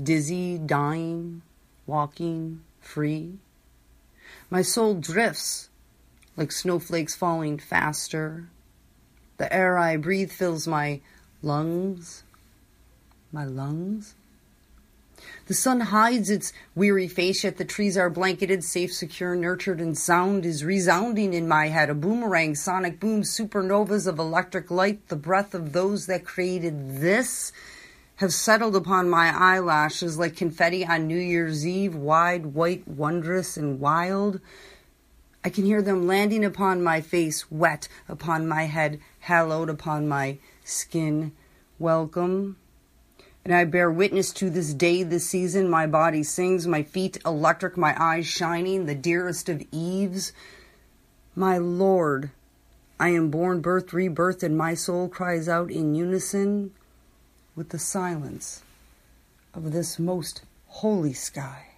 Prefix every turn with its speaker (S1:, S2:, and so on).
S1: dizzy, dying, walking, free. My soul drifts like snowflakes falling faster. The air I breathe fills my lungs. My lungs? The sun hides its weary face, yet the trees are blanketed, safe, secure, nurtured, and sound is resounding in my head. A boomerang, sonic boom, supernovas of electric light, the breath of those that created this have settled upon my eyelashes like confetti on New Year's Eve, wide, white, wondrous, and wild. I can hear them landing upon my face, wet upon my head, hallowed upon my skin. Welcome. And I bear witness to this day, this season. My body sings, my feet electric, my eyes shining, the dearest of eves. My Lord, I am born, birth, rebirth, and my soul cries out in unison with the silence of this most holy sky.